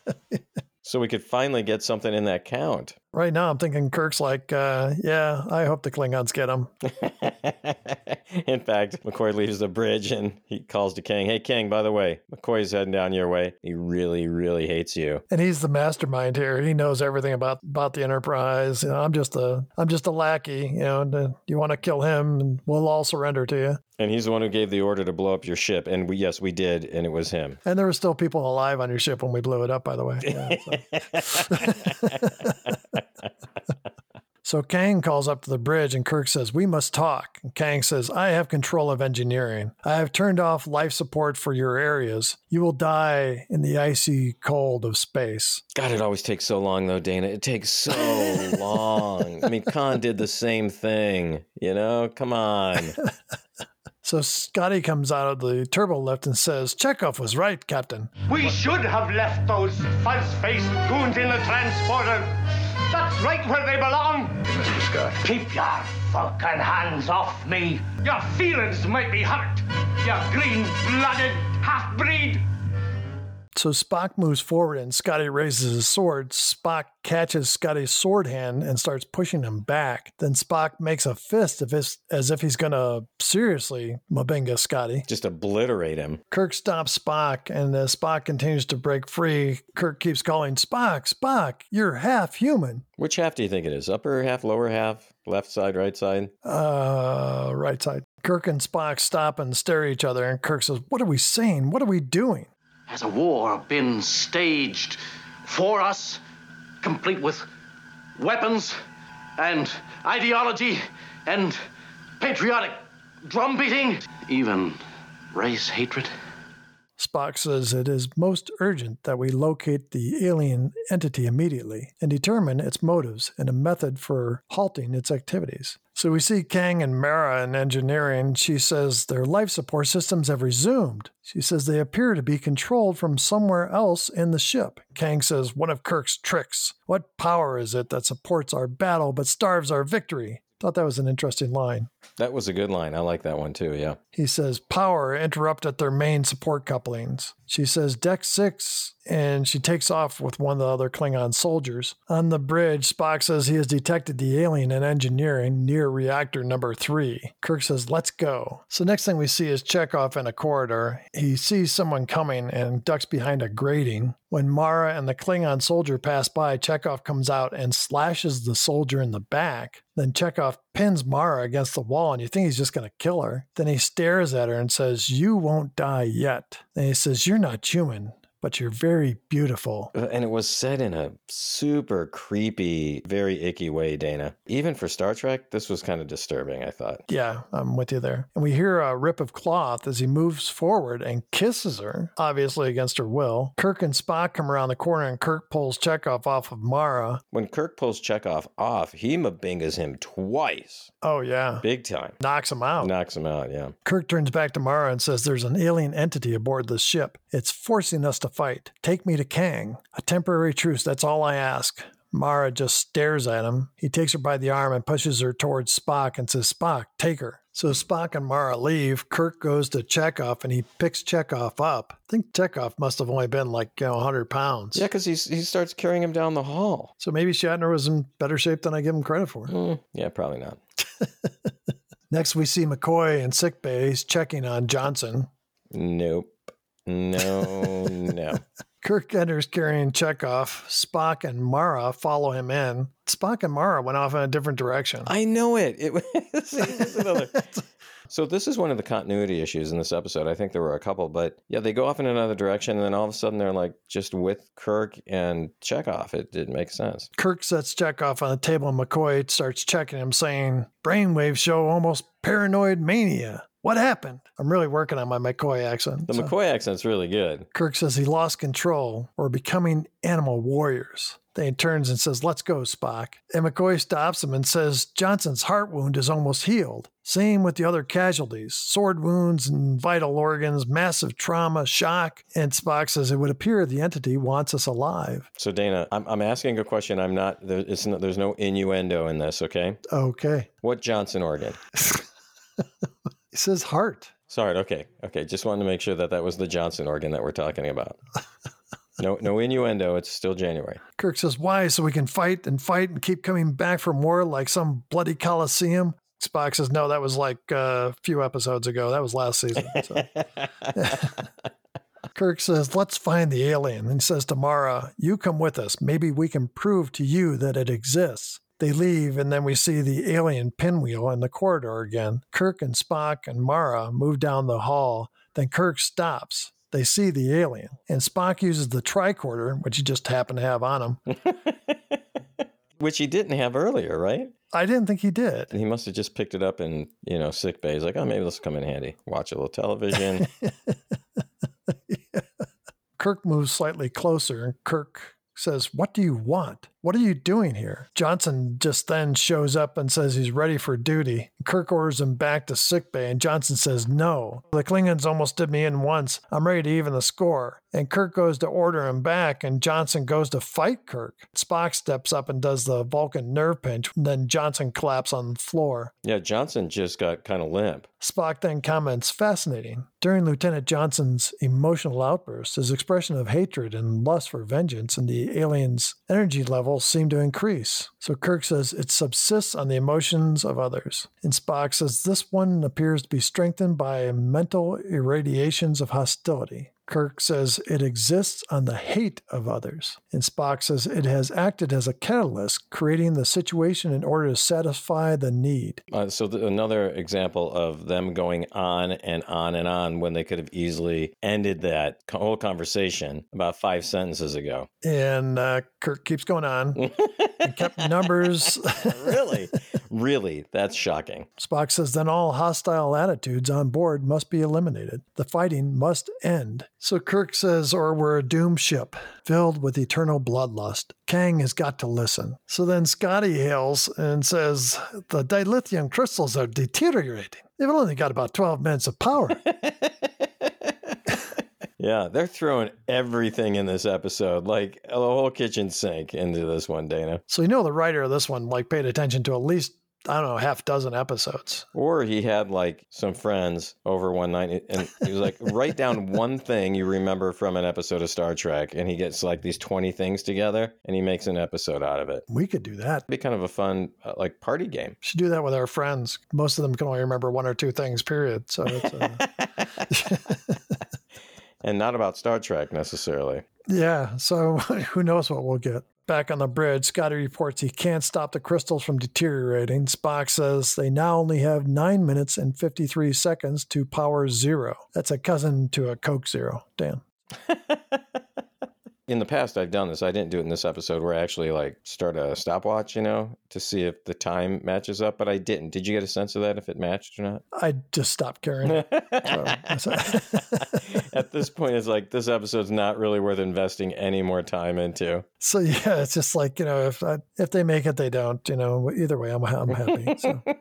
so we could finally get something in that count. Right now, I'm thinking Kirk's like, uh, yeah, I hope the Klingons get him. in fact, McCoy leaves the bridge and he calls to Kang, Hey, Kang, by the way, McCoy's heading down your way. He really, really hates you. And he's the mastermind here. He knows everything about, about the Enterprise. You know, I'm just a I'm just a lackey. You know, and, uh, you want to kill him, and we'll all surrender to you. And he's the one who gave the order to blow up your ship. And we, yes, we did, and it was him. And there were still people alive on your ship when we blew it up, by the way. Yeah, so. So Kang calls up to the bridge and Kirk says, We must talk. And Kang says, I have control of engineering. I have turned off life support for your areas. You will die in the icy cold of space. God, it always takes so long, though, Dana. It takes so long. I mean, Khan did the same thing, you know? Come on. So Scotty comes out of the turbo lift and says, Chekov was right, Captain. We should have left those fuzz-faced goons in the transporter. That's right where they belong. Mr. Scott. Keep your fucking hands off me. Your feelings might be hurt. You green-blooded half-breed. So Spock moves forward and Scotty raises his sword. Spock catches Scotty's sword hand and starts pushing him back. Then Spock makes a fist of his, as if he's going to seriously M'Benga Scotty. Just obliterate him. Kirk stops Spock, and as Spock continues to break free, Kirk keeps calling, Spock, Spock, you're half human. Which half do you think it is? Upper half, lower half, left side, right side? Uh, right side. Kirk and Spock stop and stare at each other, and Kirk says, What are we saying? What are we doing? Has a war been staged for us, complete with weapons and ideology and patriotic drum beating, even race hatred? Spock says it is most urgent that we locate the alien entity immediately and determine its motives and a method for halting its activities. So we see Kang and Mara in engineering. She says their life support systems have resumed. She says they appear to be controlled from somewhere else in the ship. Kang says, One of Kirk's tricks. What power is it that supports our battle but starves our victory? Thought that was an interesting line. That was a good line. I like that one too, yeah. He says, Power interrupted their main support couplings. She says, Deck 6, and she takes off with one of the other Klingon soldiers. On the bridge, Spock says he has detected the alien in engineering near reactor number 3. Kirk says, Let's go. So, next thing we see is Chekov in a corridor. He sees someone coming and ducks behind a grating. When Mara and the Klingon soldier pass by, Chekov comes out and slashes the soldier in the back. Then Chekov pins Mara against the wall, and you think he's just going to kill her. Then he stares at her and says, You won't die yet. And he says, You're not human, but you're very beautiful. Uh, And it was said in a super creepy, very icky way, Dana. Even for Star Trek, this was kind of disturbing, I thought. Yeah, I'm with you there. And we hear a rip of cloth as he moves forward and kisses her, obviously against her will. Kirk and Spock come around the corner, and Kirk pulls Chekov off of Mara. When Kirk pulls Chekov off, he M'Bengas him twice. Oh, yeah. Big time. Knocks him out. Knocks him out, yeah. Kirk turns back to Mara and says, There's an alien entity aboard this ship. It's forcing us to fight. Take me to Kang. A temporary truce, that's all I ask. Mara just stares at him. He takes her by the arm and pushes her towards Spock and says, Spock, take her. So Spock and Mara leave. Kirk goes to Chekov and he picks Chekov up. I think Chekov must have only been like, you know, 100 pounds. Yeah, because he starts carrying him down the hall. So maybe Shatner was in better shape than I give him credit for. Hmm, yeah, probably not. Next, we see McCoy in sickbay. He's checking on Johnson. Nope. No, no. Kirk enters carrying Chekov. Spock and Mara follow him in. Spock and Mara went off in a different direction. I know it. It was another. So this is one of the continuity issues in this episode. I think there were a couple, but yeah, they go off in another direction, and then all of a sudden they're like just with Kirk and Chekov. It didn't make sense. Kirk sets Chekov on the table, and McCoy starts checking him, saying, Brainwaves show almost paranoid mania. What happened? I'm really working on my McCoy accent. The so- McCoy accent's really good. Kirk says he lost control. We're becoming animal warriors. Then he turns and says, Let's go, Spock. And McCoy stops him and says, Johnson's heart wound is almost healed. Same with the other casualties sword wounds and vital organs, massive trauma, shock. And Spock says, It would appear the entity wants us alive. So Dana, I'm, I'm asking a question. I'm not. There, it's not. There's no innuendo in this. Okay. Okay. What Johnson organ? He says, Heart. Sorry. Okay. Okay. Just wanted to make sure that that was the Johnson organ that we're talking about. No, no innuendo. It's still January. Kirk says, Why? So we can fight and fight and keep coming back from war like some bloody coliseum? Spock says, No, that was like uh, a few episodes ago. That was last season. So. Kirk says, Let's find the alien. And says to Mara, You come with us. Maybe we can prove to you that it exists. They leave, and then we see the alien pinwheel in the corridor again. Kirk and Spock and Mara move down the hall. Then Kirk stops. They see the alien, and Spock uses the tricorder, which he just happened to have on him. Which he didn't have earlier, right? I didn't think he did. He must have just picked it up in you know sick bay. He's like, oh, maybe this will come in handy. Watch a little television. Kirk moves slightly closer, and Kirk says, What do you want? What are you doing here? Johnson just then shows up and says he's ready for duty. Kirk orders him back to sickbay, and Johnson says, No. The Klingons almost did me in once. I'm ready to even the score. And Kirk goes to order him back, and Johnson goes to fight Kirk. Spock steps up and does the Vulcan nerve pinch, and then Johnson collapses on the floor. yeah, Johnson just got kind of limp. Spock then comments, fascinating. During Lieutenant Johnson's emotional outburst, his expression of hatred and lust for vengeance and the alien's energy seem to increase. So Kirk says it subsists on the emotions of others. And Spock says this one appears to be strengthened by mental irradiations of hostility. Kirk says it exists on the hate of others. And Spock says it has acted as a catalyst, creating the situation in order to satisfy the need. Uh, so th- another example of them going on and on and on when they could have easily ended that whole conversation about five sentences ago. And uh, Kirk keeps going on and kept numbers. really, really, that's shocking. Spock says then all hostile attitudes on board must be eliminated. The fighting must end. So Kirk says, or we're a doomed ship filled with eternal bloodlust. Kang has got to listen. So then Scotty hails and says, the dilithium crystals are deteriorating. They've only got about 12 minutes of power. Yeah, they're throwing everything in this episode, like the whole kitchen sink, into this one, Dana. so you know the writer of this one like paid attention to at least, I don't know, half dozen episodes. Or he had like some friends over one night, and he was like, "Write down one thing you remember from an episode of Star Trek," and he gets like these twenty things together, and he makes an episode out of it. We could do that. Be kind of a fun uh, like party game. should do that with our friends. Most of them can only remember one or two things, period. So it's, uh, and not about Star Trek necessarily. yeah. So who knows what we'll get. Back on the bridge, Scotty reports he can't stop the crystals from deteriorating. Spock says they now only have 9 minutes and 53 seconds to power zero. That's a cousin to a Coke Zero. Dan. In the past, I've done this. I didn't do it in this episode where I actually like start a stopwatch, you know, to see if the time matches up. But I didn't. Did you get a sense of that if it matched or not? I just stopped caring. So, At this point, it's like this episode's not really worth investing any more time into. so yeah, it's just like, you know, if I, if they make it, they don't, you know, either way, I'm, I'm happy. So.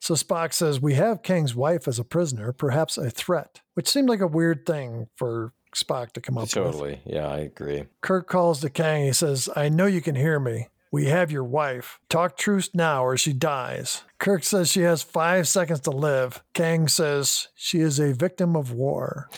So Spock says, We have Kang's wife as a prisoner, perhaps a threat, which seemed like a weird thing for Spock to come up with. Totally. Yeah, I agree. Kirk calls to Kang. He says, I know you can hear me. We have your wife. Talk truce now or she dies. Kirk says she has five seconds to live. Kang says she is a victim of war.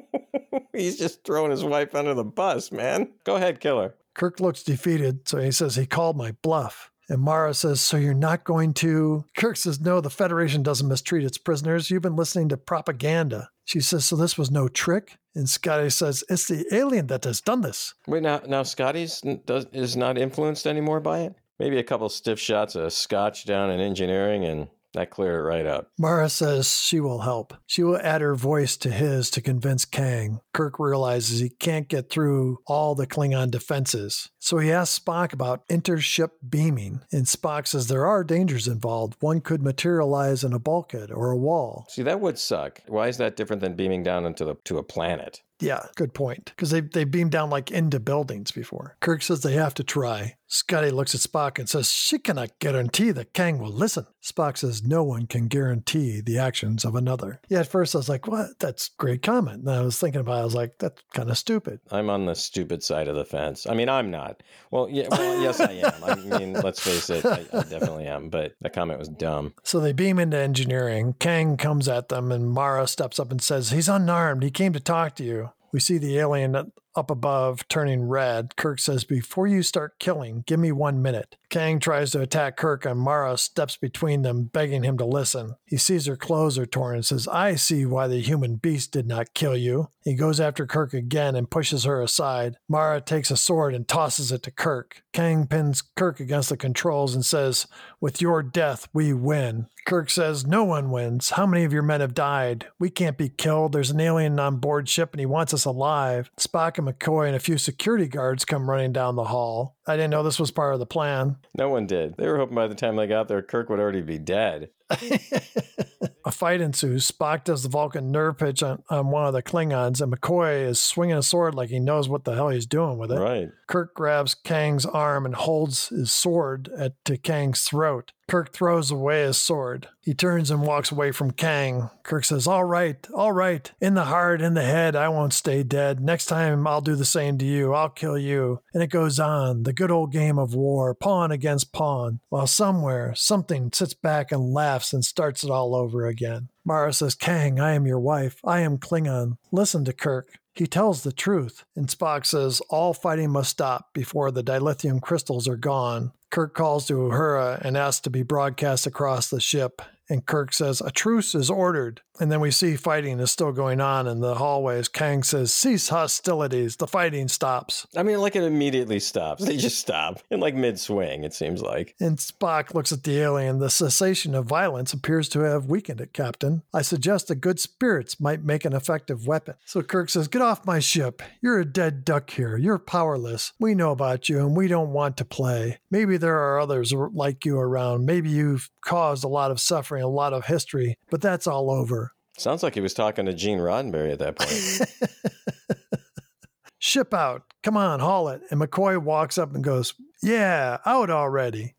He's just throwing his wife under the bus, man. Go ahead, kill her. Kirk looks defeated, so he says he called my bluff. And Mara says, So you're not going to. Kirk says, No, the Federation doesn't mistreat its prisoners. You've been listening to propaganda. She says, So this was no trick? And Scotty says, It's the alien that has done this. Wait, now, now Scotty's does, is not influenced anymore by it? Maybe a couple stiff shots of scotch down in engineering, and That cleared it right up. Mara says she will help. She will add her voice to his to convince Kang. Kirk realizes he can't get through all the Klingon defenses. So he asks Spock about intership beaming, and Spock says there are dangers involved. One could materialize in a bulkhead or a wall. See, that would suck. Why is that different than beaming down into the to a planet? Yeah, good point. Because they they beamed down like into buildings before. Kirk says they have to try. Scotty looks at Spock and says she cannot guarantee that Kang will listen. Spock says no one can guarantee the actions of another. Yeah, at first I was like, what? That's a great comment. And I was thinking about it, I was like, that's kind of stupid. I'm on the stupid side of the fence. I mean, I'm not. Well, yeah, well, yes, I am. I mean, let's face it, I, I definitely am. But that comment was dumb. So they beam into engineering. Kang comes at them, and Mara steps up and says, He's unarmed. He came to talk to you. We see the alien up above turning red. Kirk says, Before you start killing, give me one minute. Kang tries to attack Kirk, and Mara steps between them, begging him to listen. He sees her clothes are torn and says, I see why the human beast did not kill you. He goes after Kirk again and pushes her aside. Mara takes a sword and tosses it to Kirk. Kang pins Kirk against the controls and says, With your death, we win. Kirk says, No one wins. How many of your men have died? We can't be killed. There's an alien on board ship and he wants us alive. Spock and McCoy and a few security guards come running down the hall. I didn't know this was part of the plan. No one did. They were hoping by the time they got there, Kirk would already be dead. a fight ensues. Spock does the Vulcan nerve pitch on, on one of the Klingons, and McCoy is swinging a sword like he knows what the hell he's doing with it. Right. Kirk grabs Kang's arm and holds his sword at, to Kang's throat. Kirk throws away his sword. He turns and walks away from Kang. Kirk says, All right, all right. In the heart, in the head, I won't stay dead. Next time, I'll do the same to you. I'll kill you. And it goes on, the good old game of war, pawn against pawn, while somewhere, something sits back and laughs and starts it all over again. Mara says, Kang, I am your wife. I am Klingon. Listen to Kirk. He tells the truth. And Spock says, All fighting must stop before the dilithium crystals are gone. Kirk calls to Uhura and asks to be broadcast across the ship. And Kirk says, A truce is ordered. And then we see fighting is still going on in the hallways. Kang says, Cease hostilities. The fighting stops. I mean, like it immediately stops. They just stop in like mid swing, it seems like. And Spock looks at the alien. The cessation of violence appears to have weakened it, Captain. I suggest that good spirits might make an effective weapon. So Kirk says, Get off my ship. You're a dead duck here. You're powerless. We know about you and we don't want to play. Maybe there are others like you around. Maybe you've caused a lot of suffering, a lot of history, but that's all over. Sounds like he was talking to Gene Roddenberry at that point. Ship out. Come on, haul it. And McCoy walks up and goes, Yeah, out already.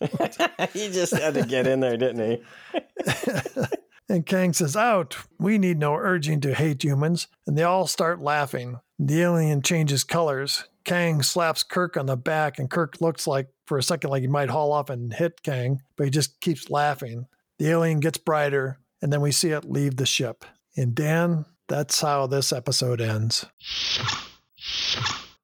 he just had to get in there, didn't he? and Kang says, Out. We need no urging to hate humans. And they all start laughing. The alien changes colors. Kang slaps Kirk on the back, and Kirk looks like, for a second, like he might haul off and hit Kang, but he just keeps laughing. The alien gets brighter, and then we see it leave the ship. And Dan, that's how this episode ends.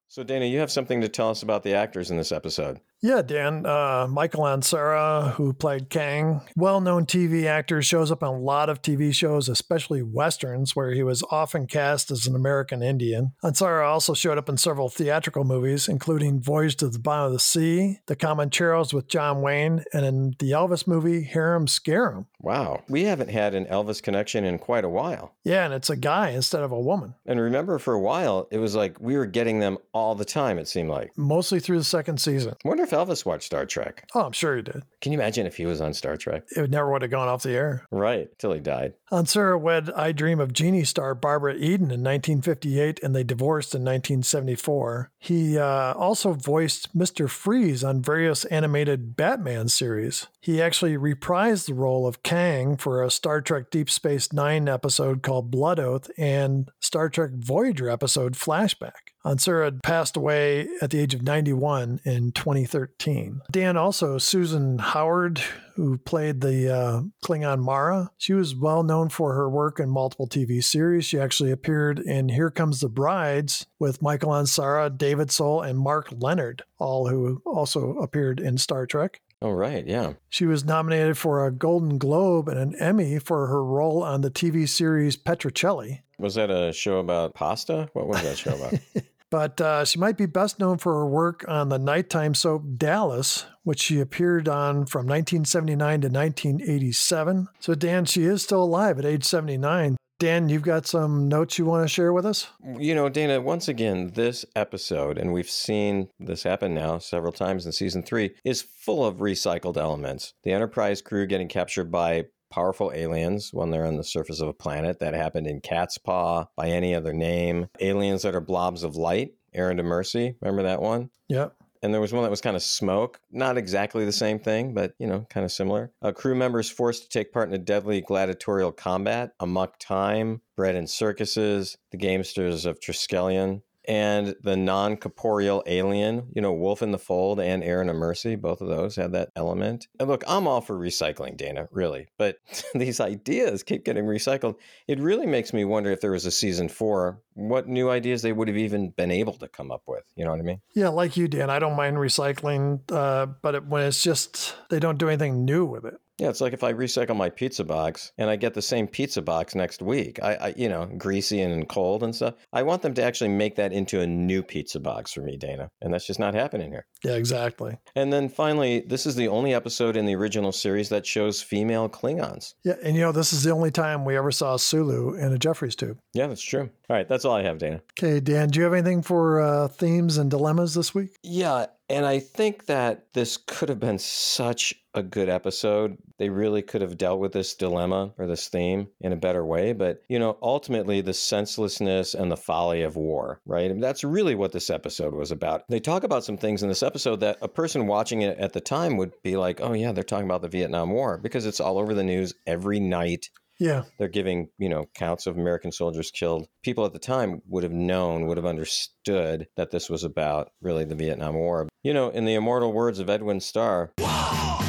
So, Dana, you have something to tell us about the actors in this episode. Yeah, Dan. Uh, Michael Ansara, who played Kang, well known TV actor, shows up on a lot of TV shows, especially westerns, where he was often cast as an American Indian. Ansara also showed up in several theatrical movies, including Voyage to the Bottom of the Sea, The Comancheros with John Wayne, and in the Elvis movie Harum Scarum. Wow. We haven't had an Elvis connection in quite a while. Yeah, and it's a guy instead of a woman. And remember, for a while, it was like we were getting them all the time, it seemed like. Mostly through the second season. wonder if Elvis watched Star Trek. Oh, I'm sure he did. Can you imagine if he was on Star Trek? It never would have gone off the air. Right, till he died. Ansara wed I Dream of Jeannie star Barbara Eden in 1958, and they divorced in 1974. He uh, also voiced Mr. Freeze on various animated Batman series. He actually reprised the role of Kang for a Star Trek Deep Space Nine episode called Blood Oath and Star Trek Voyager episode Flashback. Ansara had passed away at the age of 91 in 2013. Dan also, Susan Howard, who played the uh, Klingon Mara, she was well known for her work in multiple TV series. She actually appeared in Here Comes the Brides with Michael Ansara, David Soul, and Mark Lenard, all who also appeared in Star Trek. Oh, right, yeah. She was nominated for a Golden Globe and an Emmy for her role on the TV series Petrocelli. Was that a show about pasta? What was that show about? but uh, she might be best known for her work on the nighttime soap Dallas, which she appeared on from 1979 to 1987. So, Dan, she is still alive at age 79. Dan, you've got some notes you want to share with us? You know, Dana, once again, this episode, and we've seen this happen now several times in season three, is full of recycled elements. The Enterprise crew getting captured by powerful aliens when they're on the surface of a planet. That happened in Catspaw by any other name. Aliens that are blobs of light. Errand of Mercy. Remember that one? Yep and there was one that was kind of smoke. Not exactly the same thing, but you know, kind of similar. A crew member is forced to take part in a deadly gladiatorial combat, amok time, Bread and Circuses, the gamesters of Triskelion and the non corporeal alien, you know, Wolf in the Fold and Errand of Mercy, both of those had that element. And look, I'm all for recycling, Dana, really. But these ideas keep getting recycled. It really makes me wonder if there was a season four, what new ideas they would have even been able to come up with. You know what I mean? Yeah, like you, Dan. I don't mind recycling, uh, but it, when it's just, they don't do anything new with it. Yeah, it's like if I recycle my pizza box and I get the same pizza box next week, I, I, you know, greasy and cold and stuff. I want them to actually make that into a new pizza box for me, Dana, and that's just not happening here. Yeah, exactly. And then finally, this is the only episode in the original series that shows female Klingons. Yeah, and you know, this is the only time we ever saw Sulu in a Jefferies tube. Yeah, that's true. All right, that's all I have, Dana. Okay, Dan, do you have anything for uh, themes and dilemmas this week? Yeah, and I think that this could have been such a good episode. They really could have dealt with this dilemma or this theme in a better way. But, you know, ultimately, the senselessness and the folly of war, right? And that's really what this episode was about. They talk about some things in this episode that a person watching it at the time would be like, oh, yeah, they're talking about the Vietnam War because it's all over the news every night. Yeah. They're giving, you know, counts of American soldiers killed. People at the time would have known, would have understood that this was about really the Vietnam War. You know, in the immortal words of Edwin Starr. Good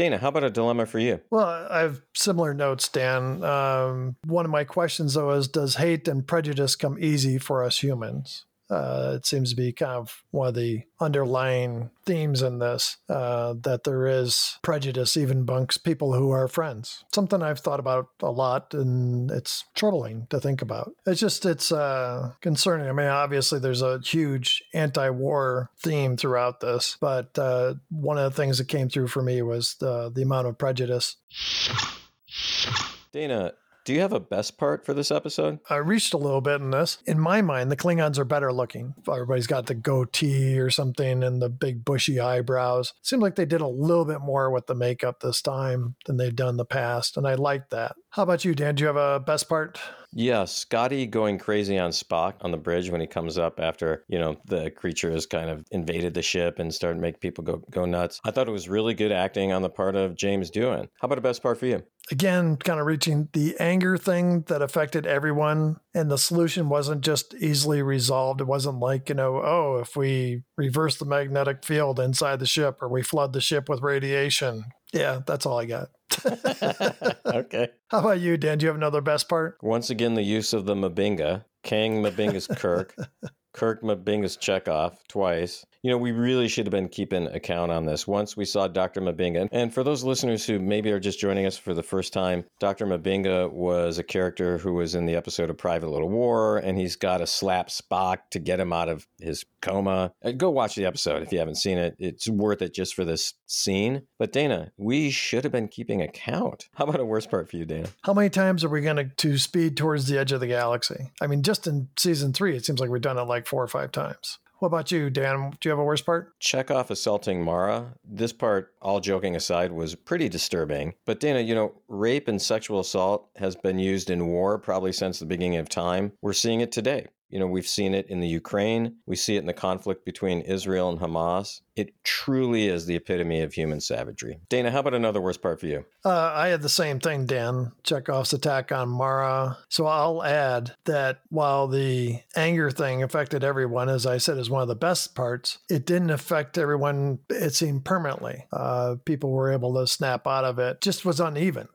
Dana, how about a dilemma for you? Well, I have similar notes, Dan. Um, one of my questions, though, is Does hate and prejudice come easy for us humans? Uh, it seems to be kind of one of the underlying themes in this uh, that there is prejudice even amongst people who are friends. Something I've thought about a lot, and it's troubling to think about. It's just it's uh, concerning. I mean, obviously there's a huge anti-war theme throughout this, but uh, one of the things that came through for me was the the amount of prejudice. Dana, do you have a best part for this episode? I reached a little bit in this. In my mind, the Klingons are better looking. Everybody's got the goatee or something and the big bushy eyebrows. Seems like they did a little bit more with the makeup this time than they've done in the past, and I like that. How about you, Dan? Do you have a best part? Yeah, Scotty going crazy on Spock on the bridge when he comes up after, you know, the creature has kind of invaded the ship and started to make people go go nuts. I thought it was really good acting on the part of James Doohan. How about a best part for you? Again, kind of reaching the anger thing that affected everyone, and the solution wasn't just easily resolved. It wasn't like, you know, oh, if we reverse the magnetic field inside the ship or we flood the ship with radiation. Yeah, that's all I got. okay. How about you, Dan? Do you have another best part? Once again, the use of the M'Benga. Kang M'Benga's Kirk. Kirk M'Benga's Chekov twice. You know, we really should have been keeping account on this. Once we saw Dr. M'Benga, and for those listeners who maybe are just joining us for the first time, Dr. M'Benga was a character who was in the episode of Private Little War, and he's got to slap Spock to get him out of his coma. Uh, go watch the episode if you haven't seen it. It's worth it just for this scene. But Dana, we should have been keeping account. How about a worst part for you, Dana? How many times are we going to to speed towards the edge of the galaxy? I mean, just in season three, it seems like we've done it like four or five times. What about you, Dan? Do you have a worst part? Chekov assaulting Mara. This part, all joking aside, was pretty disturbing. But Dana, you know, rape and sexual assault has been used in war probably since the beginning of time. We're seeing it today. You know, we've seen it in the Ukraine. We see it in the conflict between Israel and Hamas. It truly is the epitome of human savagery. Dana, how about another worst part for you? Uh, I had the same thing, Dan. Chekov's attack on Mara. So I'll add that while the anger thing affected everyone, as I said, is one of the best parts, it didn't affect everyone, it seemed permanently. Uh, people were able to snap out of it, just was uneven.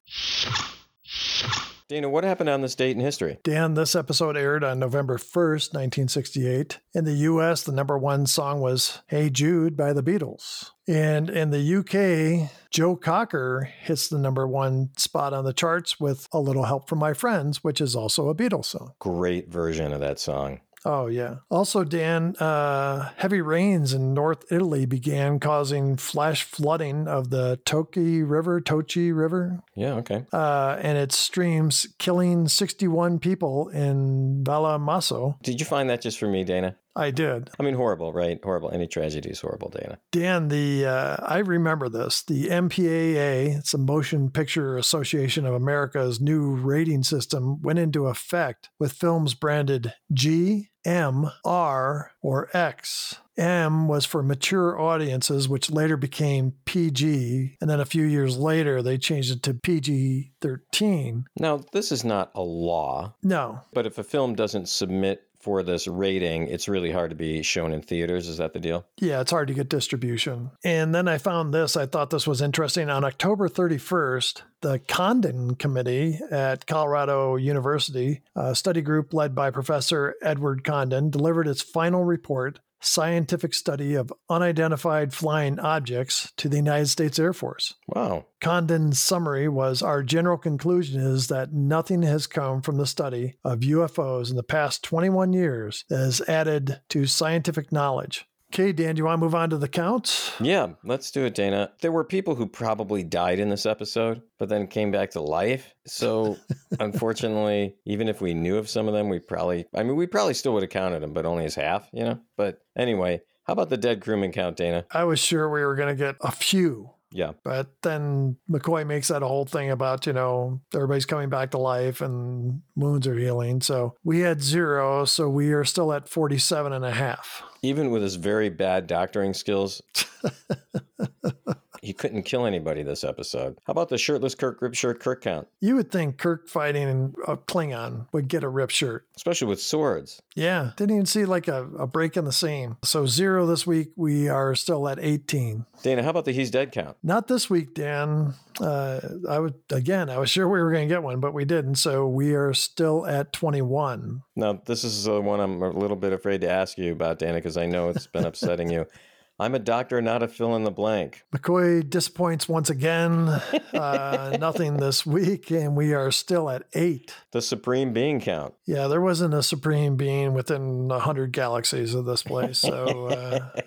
Dana, what happened on this date in history? Dan, this episode aired on November 1st, 1968. In the US, the number one song was Hey Jude by the Beatles. And in the UK, Joe Cocker hits the number one spot on the charts with A Little Help from My Friends, which is also a Beatles song. Great version of that song. Oh, yeah. Also, Dan, uh, heavy rains in North Italy began causing flash flooding of the Toki River, Tochi River, Yeah, okay. uh, and its streams, killing 61 people in Valle Mosso. Did you find that just for me, Dana? I did. I mean, horrible, right? Horrible. Any tragedy is horrible, Dana. Dan, the uh, I remember this. The MPAA, it's a Motion Picture Association of America's new rating system, went into effect with films branded G, M, R, or X. M was for mature audiences, which later became PG, and then a few years later they changed it to PG 13. Now, this is not a law, No, but if a film doesn't submit for this rating, it's really hard to be shown in theaters. Is that the deal? Yeah, it's hard to get distribution. And then I found this. I thought this was interesting. On October 31st, the Condon Committee at Colorado University, a study group led by Professor Edward Condon, delivered its final report Scientific Study of Unidentified Flying Objects to the United States Air Force. Wow. Condon's summary was Our general conclusion is that nothing has come from the study of UFOs in the past 21 years that has added to scientific knowledge. Okay, Dan, do you want to move on to the counts? Yeah, let's do it, Dana. There were people who probably died in this episode, but then came back to life. So, unfortunately, even if we knew of some of them, we probably, I mean, we probably still would have counted them, but only as half, you know? But anyway, how about the dead crewman count, Dana? I was sure we were going to get a few, Yeah. but then McCoy makes that whole thing about, you know, everybody's coming back to life and wounds are healing. So we had zero, so we are still at 47 and a half. Even with his very bad doctoring skills, he couldn't kill anybody this episode. How about the shirtless Kirk rip shirt Kirk count, You would think Kirk fighting a Klingon would get a rip shirt. especially with swords? Yeah, didn't even see like a, a break in the seam. So zero this week. We are still at 18. Dana, how about the he's dead count? Not this week, Dan. Uh, I would again. I was sure we were going to get one, but we didn't. So we are still at 21. Now, this is the one I'm a little bit afraid to ask you about, Dana, because I know it's been upsetting you. I'm a doctor, not a fill in the blank. McCoy disappoints once again. Uh, nothing this week, and we are still at eight. The supreme being count. Yeah, there wasn't a supreme being within a hundred galaxies of this place, so uh,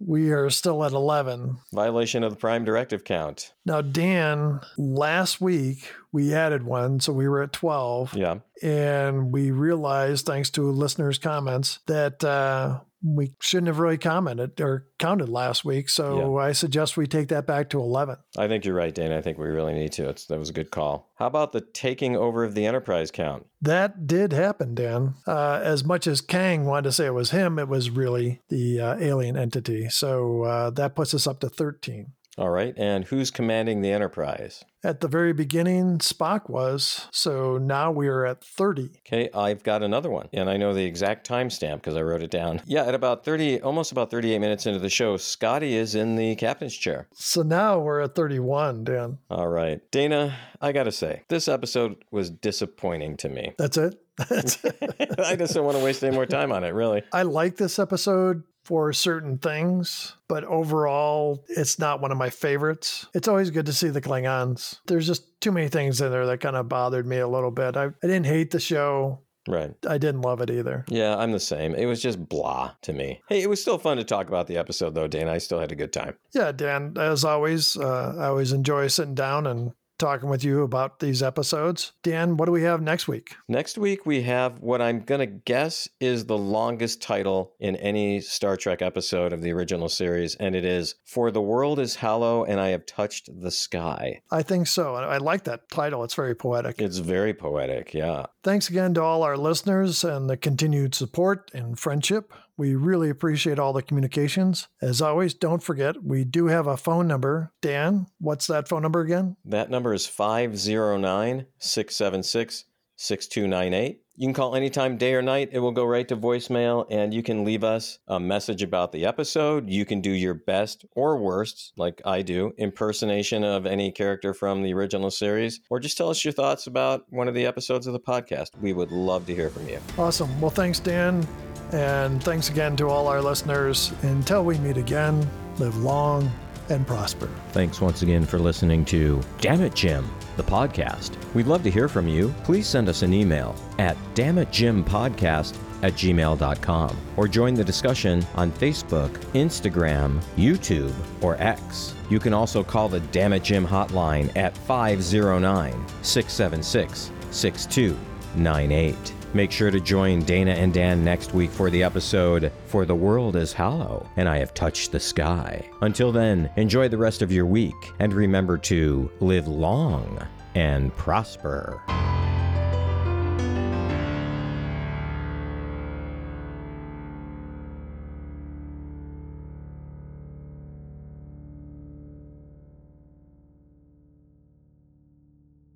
we are still at 11. Violation of the prime directive count. Now, Dan, last week we added one, so we were at 12. Yeah. And we realized, thanks to listeners' comments, that uh, we shouldn't have really commented or counted last week. So I suggest we take that back to 11. I think you're right, Dana. I think we really need to. It's, that was a good call. How about the taking over of the Enterprise count? That did happen, Dan. Uh, as much as Kang wanted to say it was him, it was really the uh, alien entity. So uh, that puts us up to 13. All right. And who's commanding the Enterprise? At the very beginning, Spock was. So now we are at 30. Okay, I've got another one, and I know the exact timestamp because I wrote it down. Yeah, at about 30, almost about 38 minutes into the show, Scotty is in the captain's chair. So now we're at 31, Dan. All right. Dana, I got to say, this episode was disappointing to me. That's it. That's it. I just don't want to waste any more time on it, really. I like this episode for certain things, but overall, it's not one of my favorites. It's always good to see the Klingons. There's just too many things in there that kind of bothered me a little bit. I, I didn't hate the show. Right. I didn't love it either. Yeah, I'm the same. It was just blah to me. Hey, it was still fun to talk about the episode, though, Dan. I still had a good time. Yeah, Dan, as always, uh, I always enjoy sitting down and talking with you about these episodes. Dan, what do we have next week? Next week, we have what I'm going to guess is the longest title in any Star Trek episode of the original series, and it is For the World is Hollow and I Have Touched the Sky. I think so. I I like that title. It's very poetic. It's very poetic, yeah. Thanks again to all our listeners and the continued support and friendship. We really appreciate all the communications. As always, don't forget, we do have a phone number. Dan, what's that phone number again? That number is 509 676 6298. You can call anytime, day or night. It will go right to voicemail, and you can leave us a message about the episode. You can do your best or worst, like I do, impersonation of any character from the original series, or just tell us your thoughts about one of the episodes of the podcast. We would love to hear from you. Awesome. Well, thanks, Dan. And thanks again to all our listeners. Until we meet again, live long and prosper. Thanks once again for listening to Damn It Jim, the podcast. We'd love to hear from you. Please send us an email at damnitjimpodcast at gmail.com or join the discussion on Facebook, Instagram, YouTube, or X. You can also call the Damn It Jim hotline at 509 676 6298. Make sure to join Dana and Dan next week for the episode For the World is Hollow and I Have Touched the Sky. Until then, enjoy the rest of your week and remember to live long and prosper.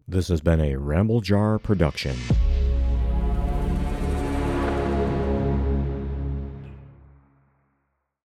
This has been a Ramble Jar production.